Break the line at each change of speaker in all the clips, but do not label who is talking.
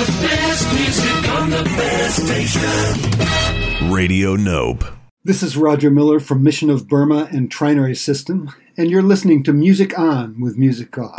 the best music on the best station.
Radio Nope.
This is Roger Miller from Mission of Burma and Trinary System, and you're listening to Music On with Music Off.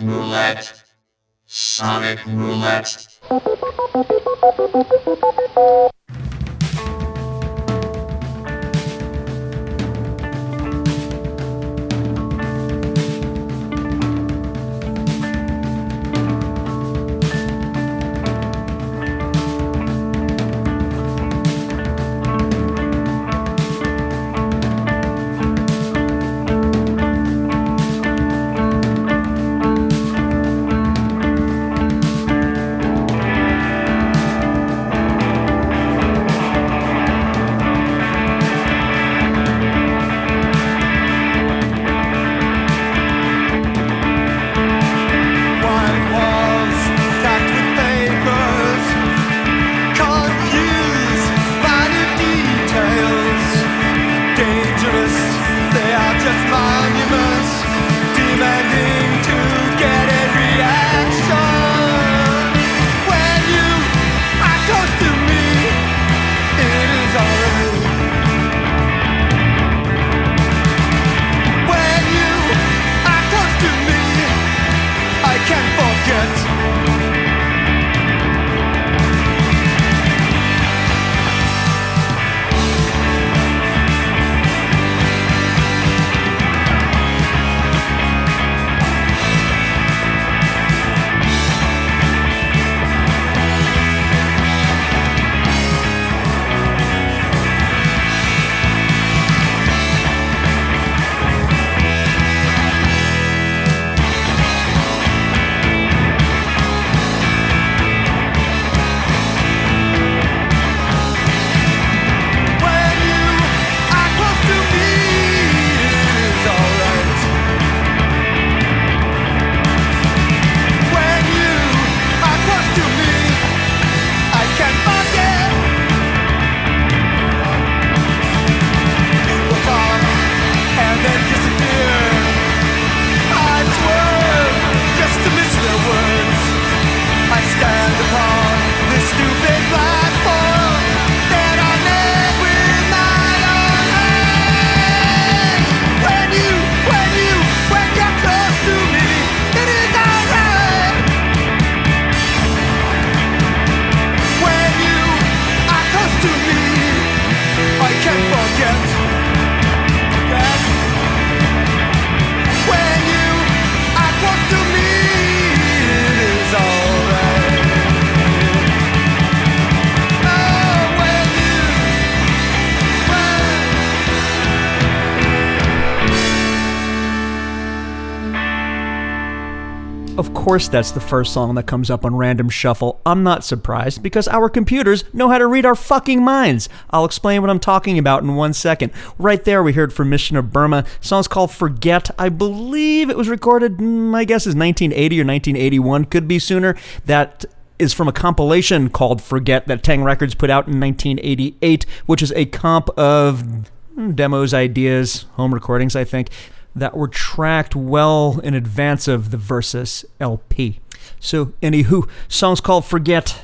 Roulette. Sonic Roulette.
Course, that's the first song that comes up on Random Shuffle. I'm not surprised because our computers know how to read our fucking minds. I'll explain what I'm talking about in one second. Right there, we heard from Mission of Burma. Song's called Forget. I believe it was recorded, mm, my guess is 1980 or 1981, could be sooner. That is from a compilation called Forget that Taang Records put out in 1988, which is a comp of mm, demos, ideas, home recordings, I think, that were tracked well in advance of the Versus LP. So, anywho, song's called Forget,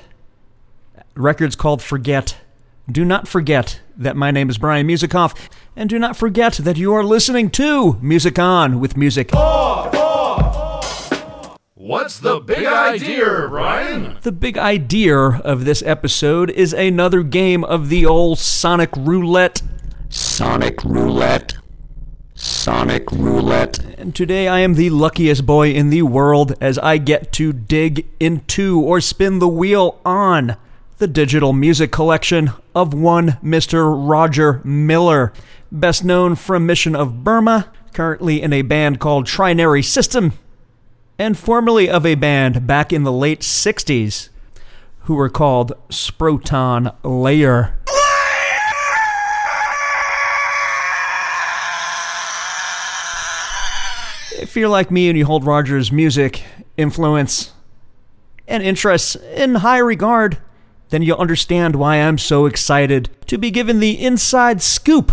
records called Forget. Do not forget that my name is Brian Musikoff, And do not forget that you are listening to Music On with Music.
What's the big idea, Ryan?
The big idea of this episode is another game of the old Sonic Roulette.
Sonic Roulette. Sonic Roulette.
And today I am the luckiest boy in the world as I get to dig into or spin the wheel on the digital music collection of one Mr. Roger Miller, best known from Mission of Burma, currently in a band called Trinary System, and formerly of a band back in the late 60s who were called Sproton Layer. If you're like me and you hold Roger's music, influence, and interests in high regard, then you'll understand why I'm so excited to be given the inside scoop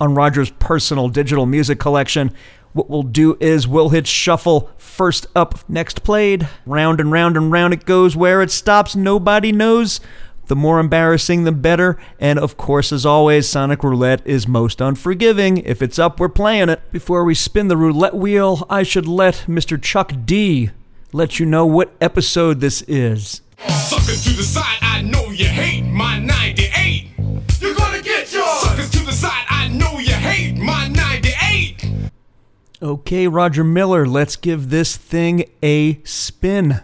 on Roger's personal digital music collection. What we'll do is we'll hit shuffle first up, next played. Round and round and round it goes. Where it stops, nobody knows. The more embarrassing, the better. And of course, as always, Sonic Roulette is most unforgiving. If it's up, we're playing it. Before we spin the roulette wheel, I should let Mr. Chuck D let you know what episode this is.
Suckers to the side, I know you hate my 98. You're gonna get yours. Suckers to the side, I know you hate my 98.
Okay, Roger Miller, let's give this thing a spin.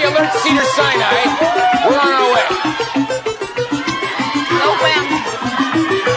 Alert Cedar Sinai. We're on our way.
No whammy.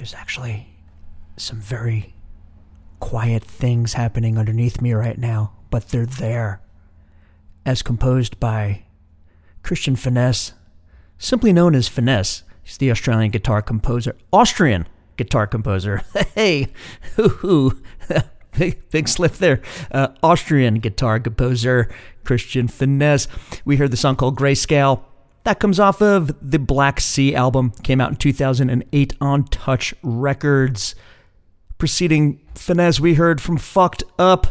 There's actually some very quiet things happening underneath me right now, but they're there. As composed by Christian Fennesz, simply known as Fennesz. He's the Australian guitar composer. Austrian guitar composer. Hey, hoo hoo. Big, big slip there. Uh, Austrian guitar composer Christian Fennesz. We heard the song called Grayscale. That comes off of the Black Sea album. Came out in 2008 on Touch Records. Preceding Fennesz, we heard from Fucked Up.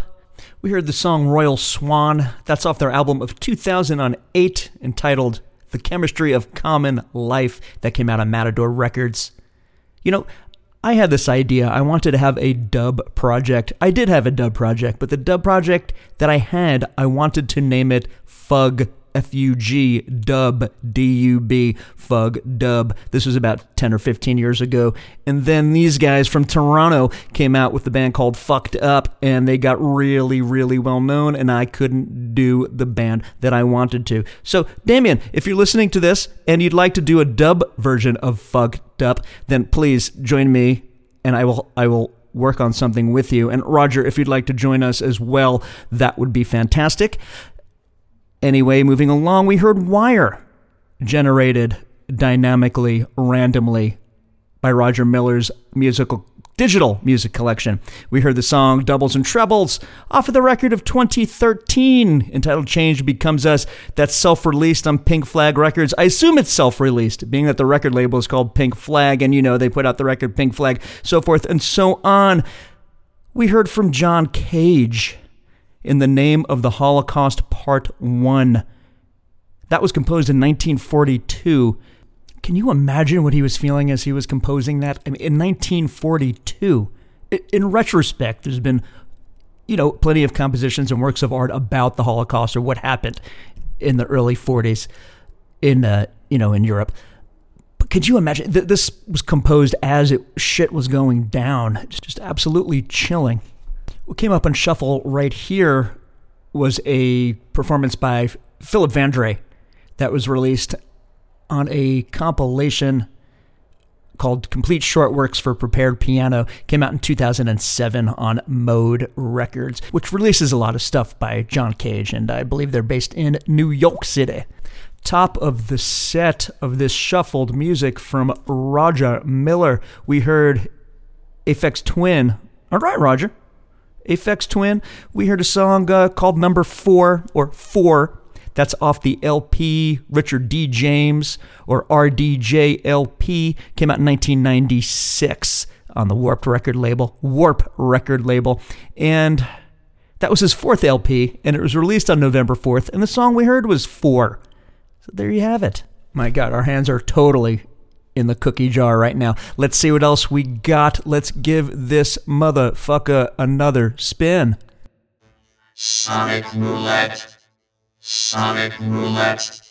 We heard the song Royal Swan. That's off their album of 2008 entitled The Chemistry of Common Life that came out on Matador Records. You know, I had this idea. I wanted to have a dub project. I did have a dub project, but the dub project that I had, I wanted to name it Fug F U G Dub D U B Fug Dub. This was about 10 or 15 years ago. And then these guys from Toronto came out with the band called Fucked Up and they got really, really well known and I couldn't do the band that I wanted to. So, Damien, if you're listening to this and you'd like to do a dub version of Fucked Up, then please join me and I will I will work on something with you. And Roger, if you'd like to join us as well, that would be fantastic. Anyway, moving along, we heard Wire, generated dynamically, randomly by Roger Miller's musical digital music collection. We heard the song Doubles and Trebles off of the record of 2013 entitled Change Becomes Us. That's self released on Pink Flag Records. I assume it's self released, being that the record label is called Pink Flag, and you know, they put out the record Pink Flag, so forth and so on. We heard from John Cage in the name of the Holocaust Part 1. That was composed in 1942. Can you imagine what he was feeling as he was composing that? I mean, in 1942, in retrospect, there's been, you know, plenty of compositions and works of art about the Holocaust or what happened in the early 40s in, uh, you know, in Europe. But could you imagine? Th- this was composed as it shit was going down. It's just absolutely chilling. What came up on shuffle right here was a performance by Philipp Vandré that was released on a compilation called Complete Short Works for Prepared Piano. Came out in 2007 on Mode Records, which releases a lot of stuff by John Cage, and I believe they're based in New York City. Top of the set of this shuffled music from Roger Miller, we heard Aphex Twin. All right, Roger. Aphex Twin. We heard a song uh, called Number Four or Four. That's off the LP Richard D. James or RDJ LP. Came out in 1996 on the Warped record label. Warp record label. And that was his fourth LP, and it was released on November 4th. And the song we heard was Four. So there you have it. My God, our hands are totally in the cookie jar right now. Let's see what else we got. Let's give this motherfucker another spin.
Sonic Roulette. Sonic Roulette.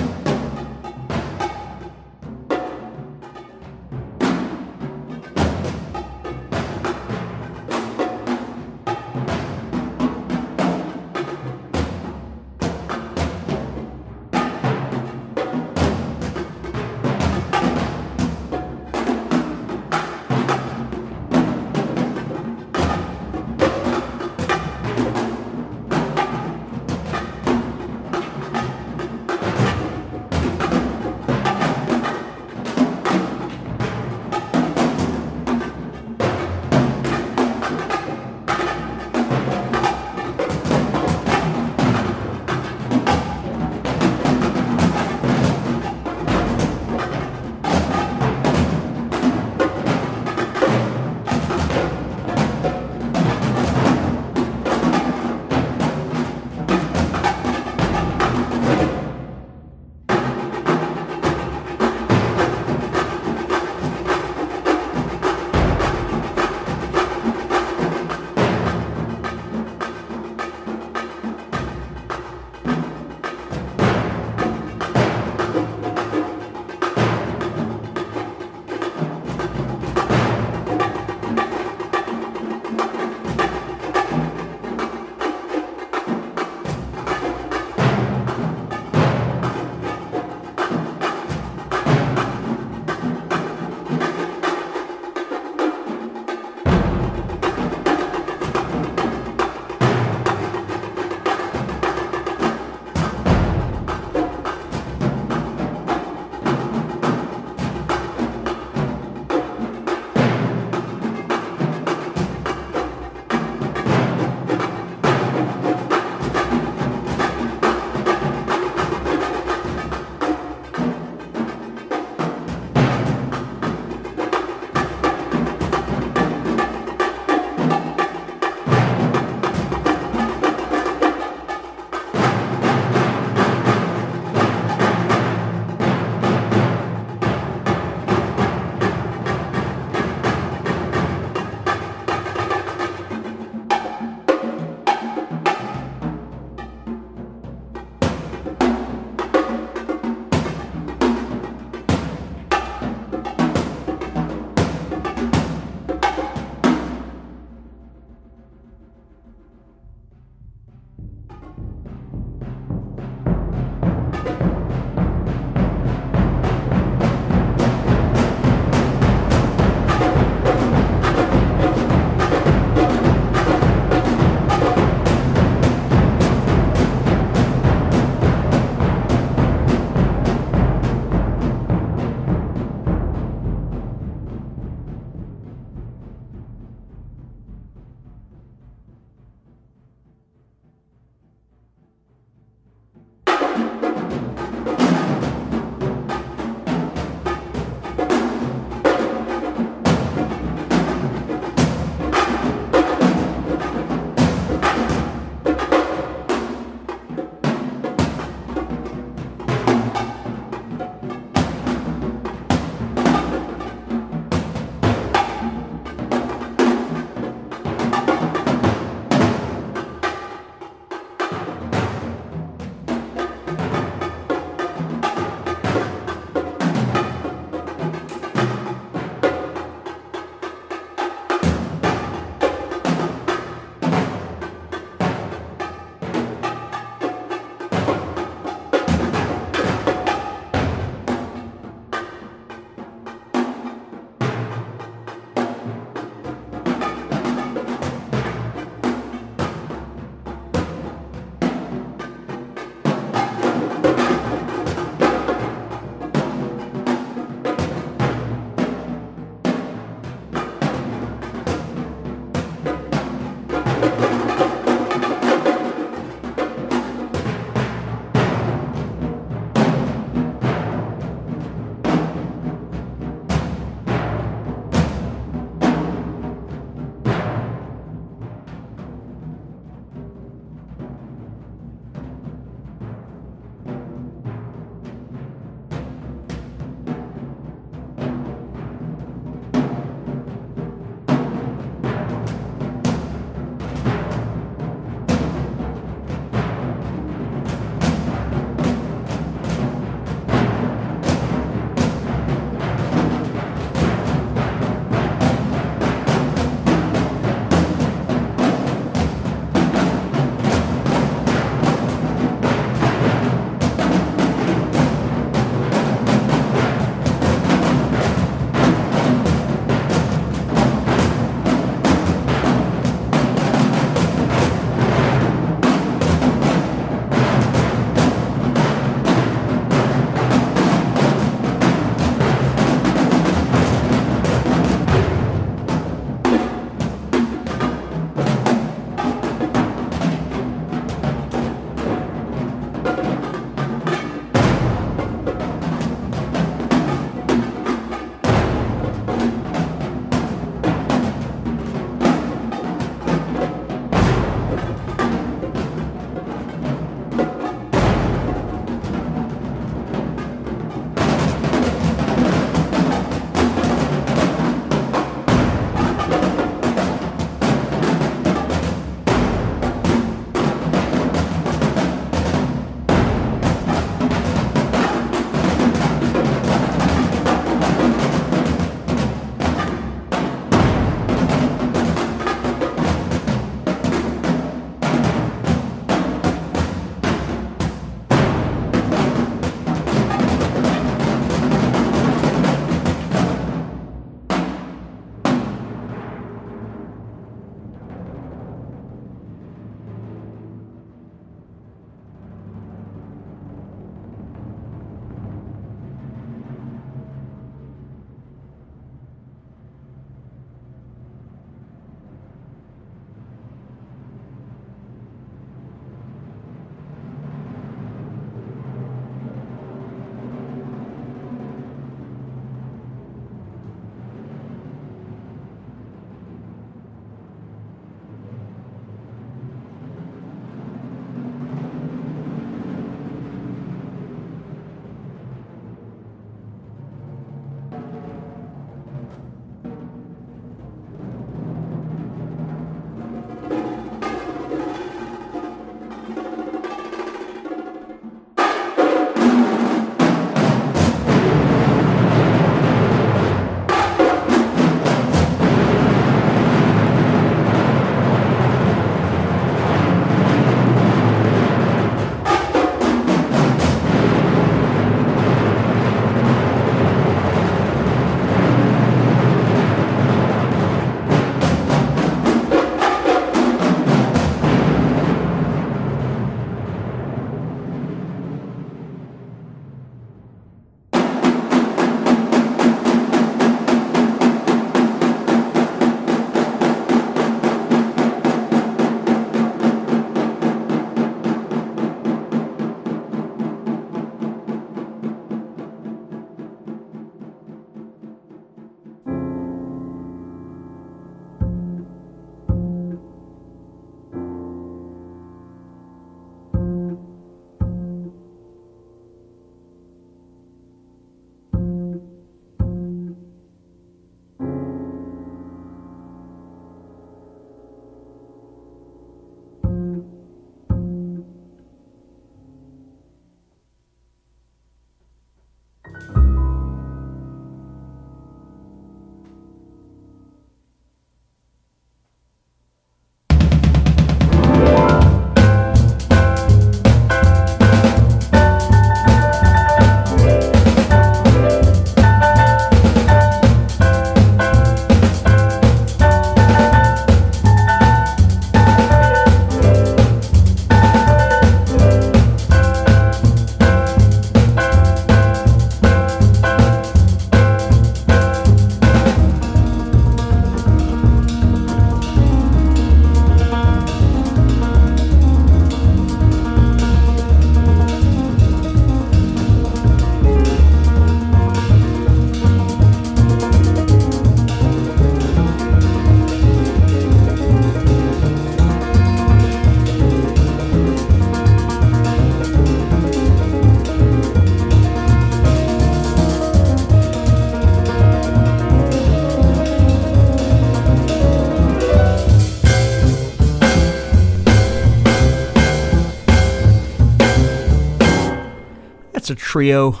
Trio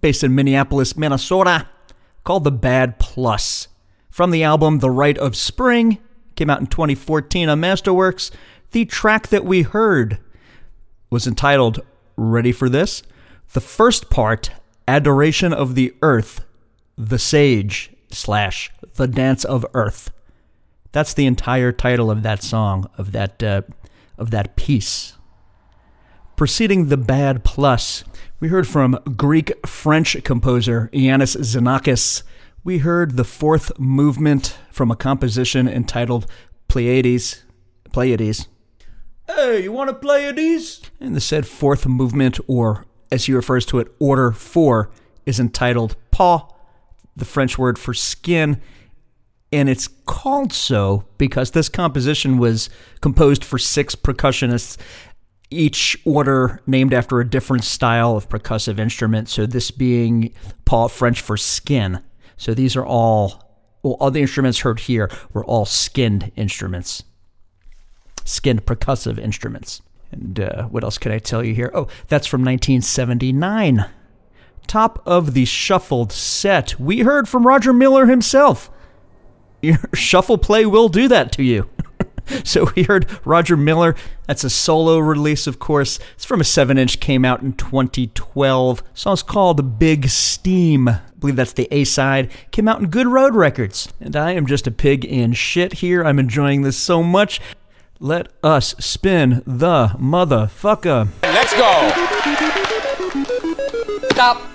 based in Minneapolis, Minnesota, called The Bad Plus. From the album The Rite of Spring, came out in 2014 on Masterworks. The track that we heard was entitled, ready for this? The first part, Adoration of the Earth, the Sage, slash, The Dance of Earth. That's the entire title of that song, of that, uh, of that piece. Preceding the Bad Plus, we heard from Greek French composer Iannis Xenakis. We heard the fourth movement from a composition entitled Pleiades. Pleiades. Hey, you want to Pleiades? And the said fourth movement, or as he refers to it, Order 4, is entitled Paw, the French word for skin. And it's called so because this composition was composed for six percussionists each order named after a different style of percussive instrument. So this being Paul French for skin. So these are all well, all the instruments heard here were all skinned instruments, skinned percussive instruments. And uh, what else can I tell you here? Oh, that's from 1979. Top of the shuffled set, we heard from Roger Miller himself. Your shuffle play will do that to you. so we heard Roger Miller. That's a solo release, of course. It's from a 7 inch, came out in 2012. Song's called Big Steam. I believe that's the A side. Came out in Good Road Records. And I am just a pig in shit here. I'm enjoying this so much. Let us spin the motherfucker.
Let's go. Stop.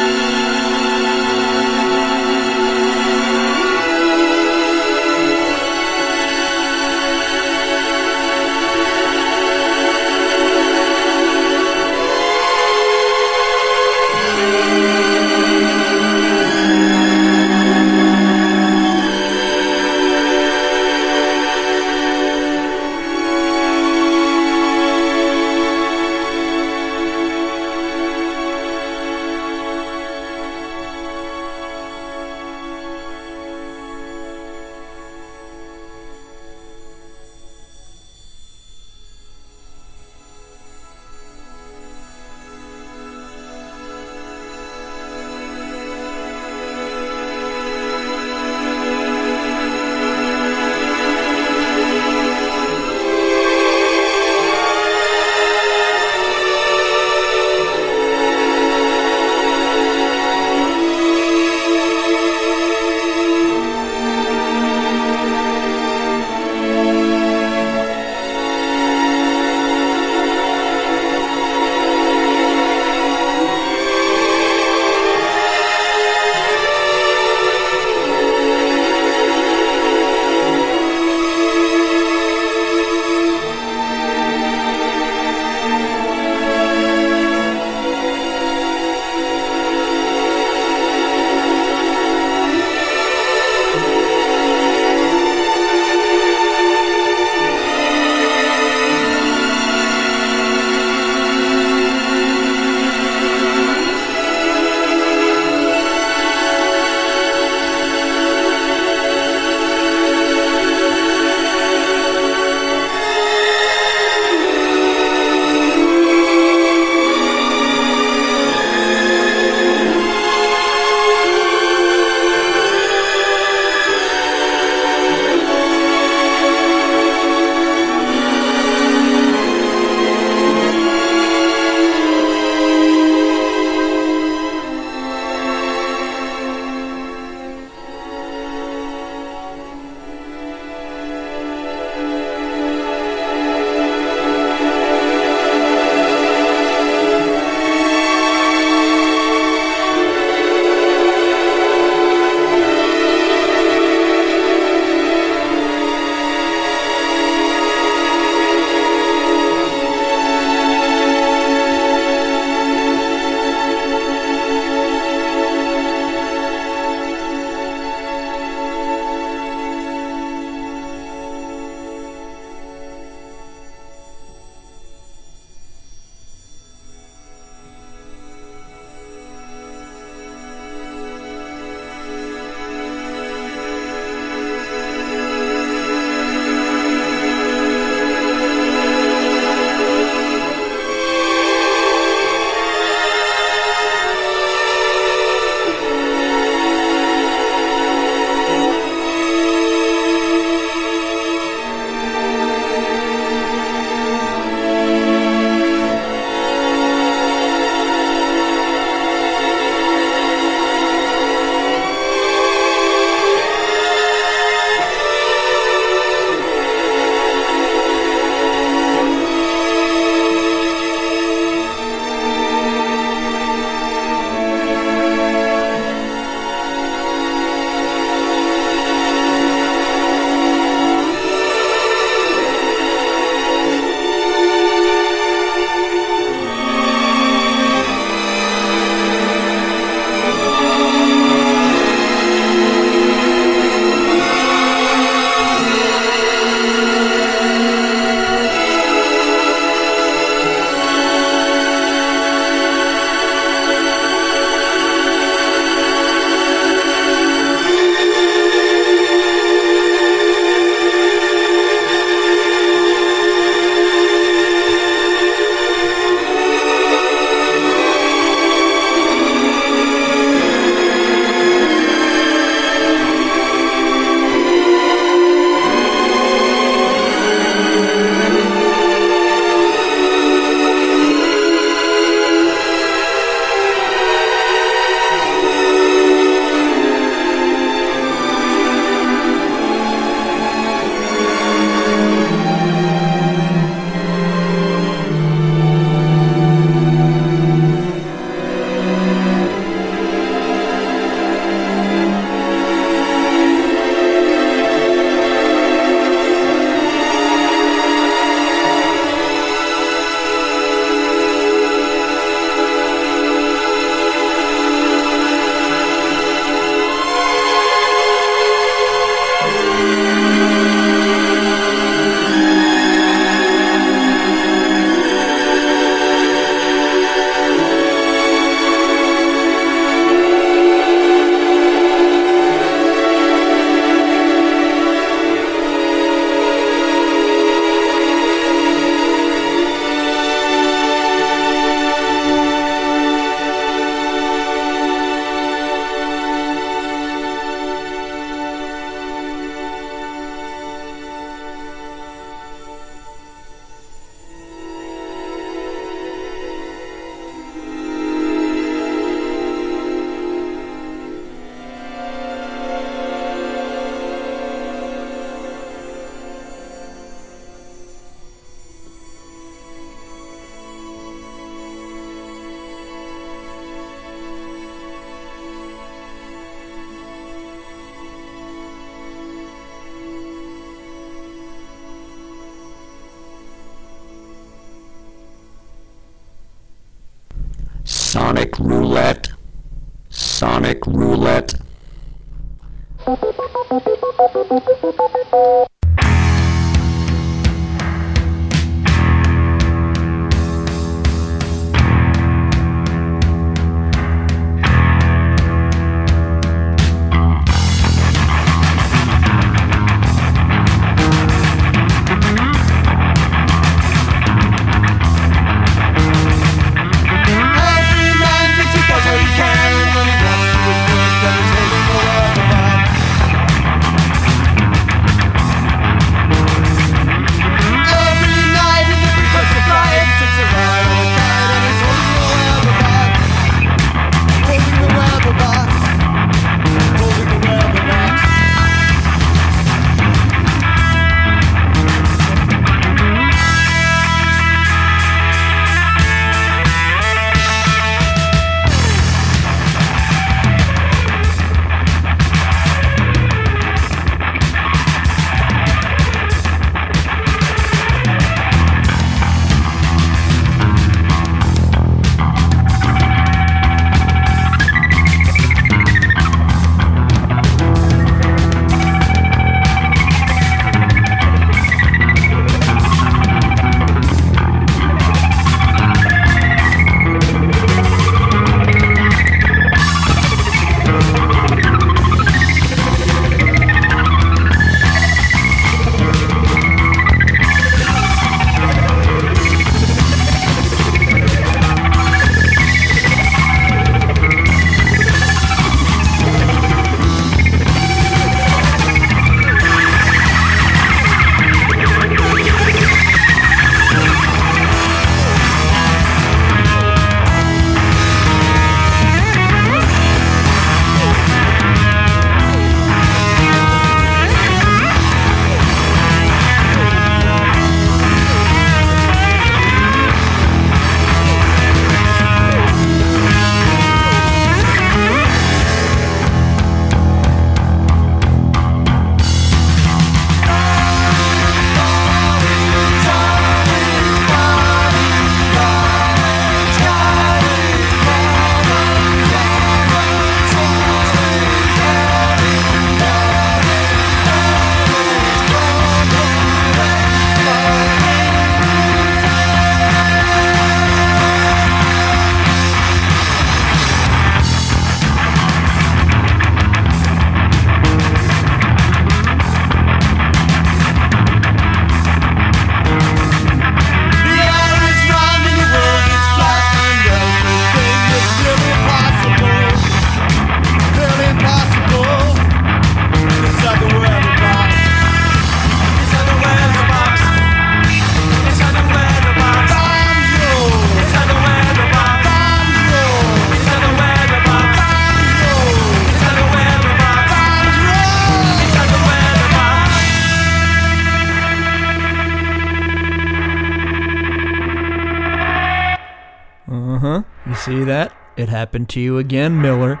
It happened to you again, Miller.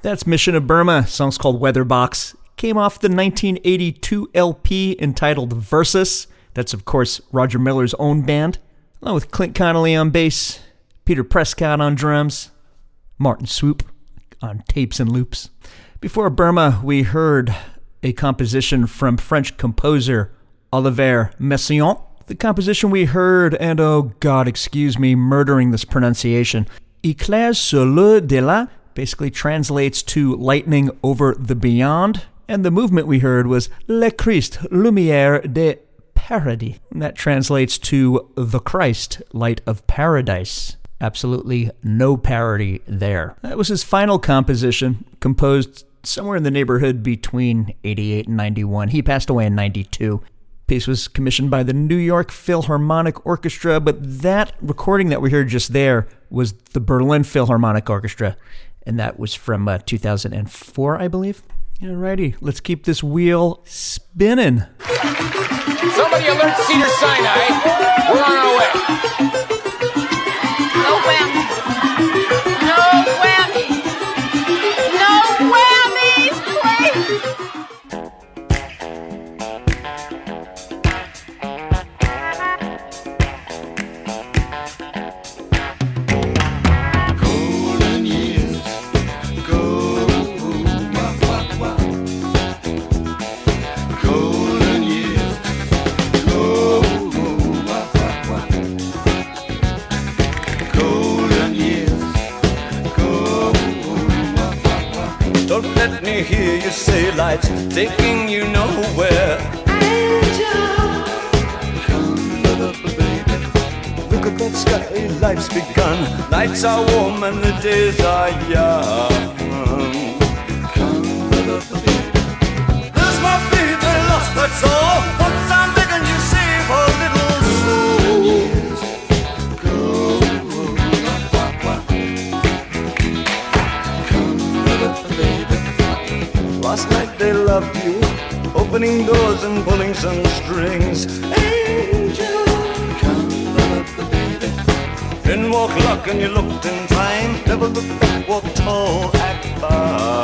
That's Mission of Burma. Song's called Weatherbox. Came off the 1982 LP entitled Versus. That's, of course, Roger Miller's own band, along with Clint Conley on bass, Peter Prescott on drums, Martin Swope on tapes and loops. Before Burma, we heard a composition from French composer Olivier Messiaen. The composition we heard, and oh god, excuse me, murdering this pronunciation, Éclairs sur le delà basically translates to lightning over the beyond, and the movement we heard was Le Christ, lumière de paradis. And that translates to the Christ, light of paradise. Absolutely no parody there. That was his final composition, composed somewhere in the neighborhood between 88 and 91. He passed away in 92. Piece was commissioned by the New York Philharmonic Orchestra, but that recording that we heard just there was the Berlin Philharmonic Orchestra, and that was from uh, 2004, I believe. Alrighty, let's keep this wheel spinning.
Somebody alert Cedar Sinai. We're on our way.
No whammies. No
taking you nowhere. Look at that sky, life's begun. Nights are warm and the days are young. Opening doors and pulling some strings. Angel, then walk luck and you looked in time. Never looked back, walk tall, act fine.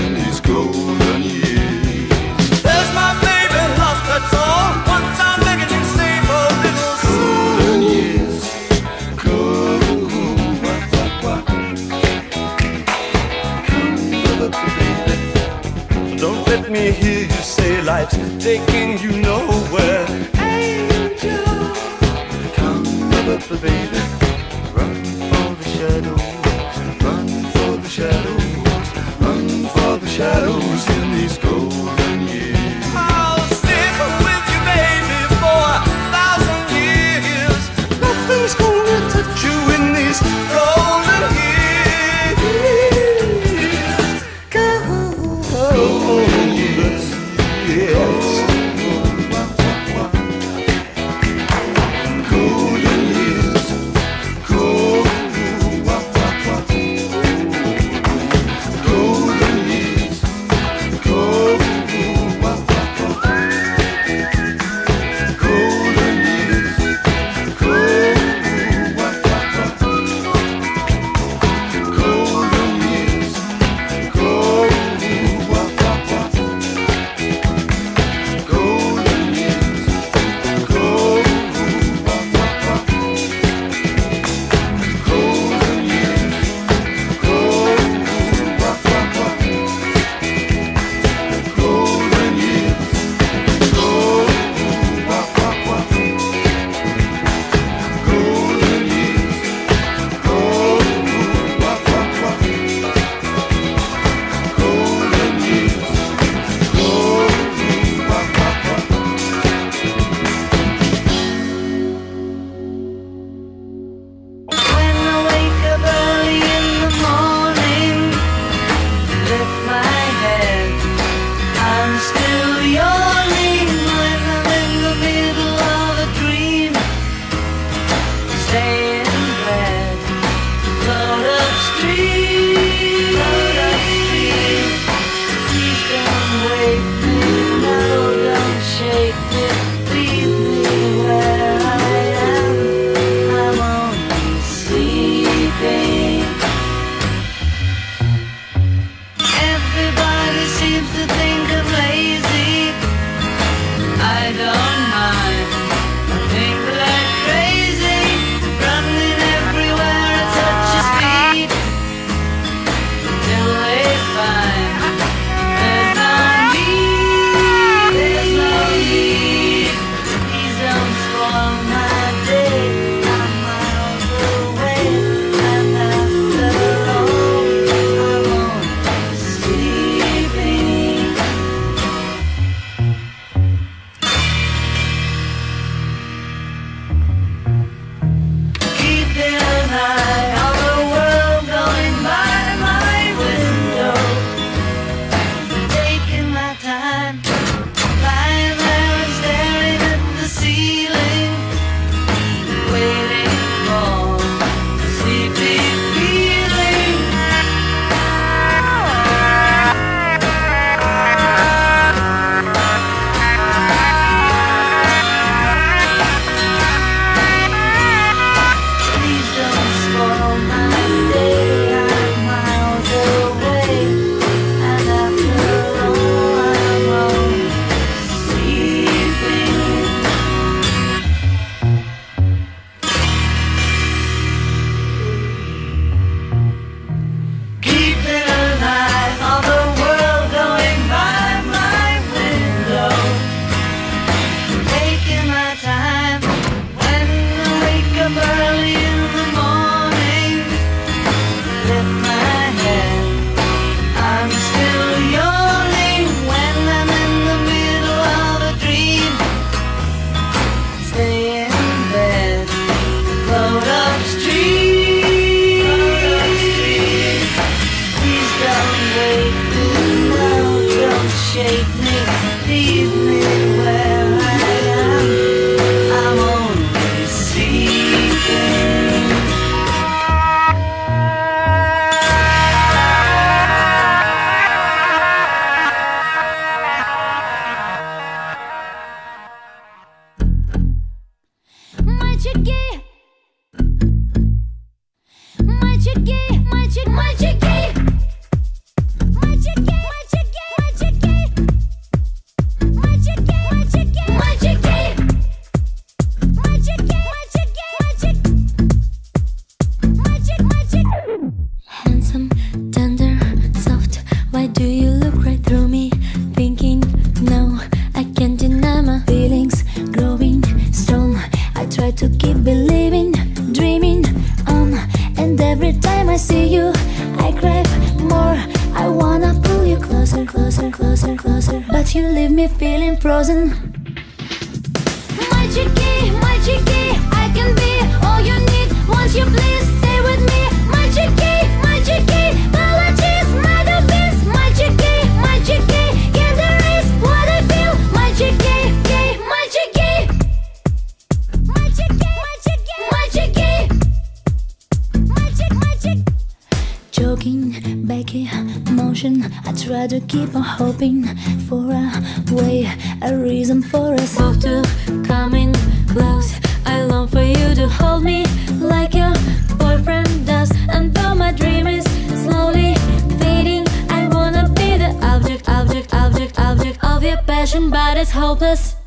taking you
but hopeless.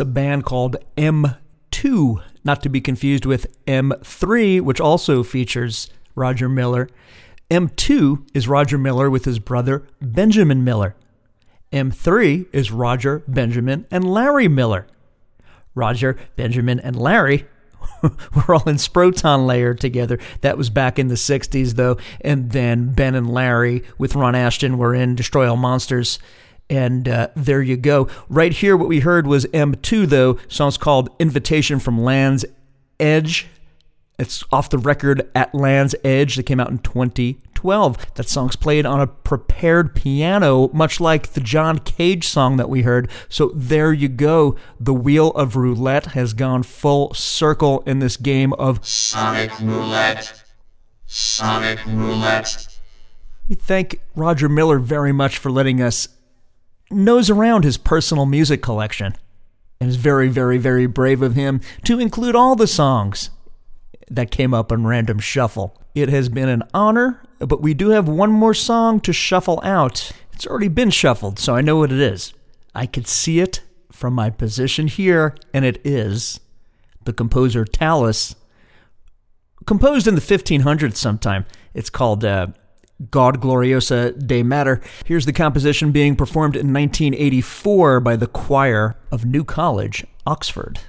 A band called M2, not to be confused with M3, which also features Roger Miller. M2 is Roger Miller with his brother Benjamin Miller. M3 is Roger, Benjamin, and Larry Miller. Roger, Benjamin, and Larry were all in Sproton Layer together. That was back in the 60s, though. And then Ben and Larry with Ron Asheton were in Destroy All Monsters. And uh, there you go. Right here, what we heard was M2, though. Song's called Invitation from Land's Edge. It's off the record at Land's Edge that came out in 2012. That song's played on a prepared piano, much like the John Cage song that we heard. So there you go. The wheel of roulette has gone full circle in this game of
Sonic Roulette. Sonic Roulette.
We thank Roger Miller very much for letting us nose around his personal music collection. It was very, very, very brave of him to include all the songs that came up on Random Shuffle. It has been an honor, but we do have one more song to shuffle out. It's already been shuffled, so I know what it is. I could see it from my position here, and it is the composer Tallis, composed in the 1500s sometime. It's called uh, Gaude Gloriosa Dei Mater. Here's the composition being performed in 1984 by the choir of New College, Oxford.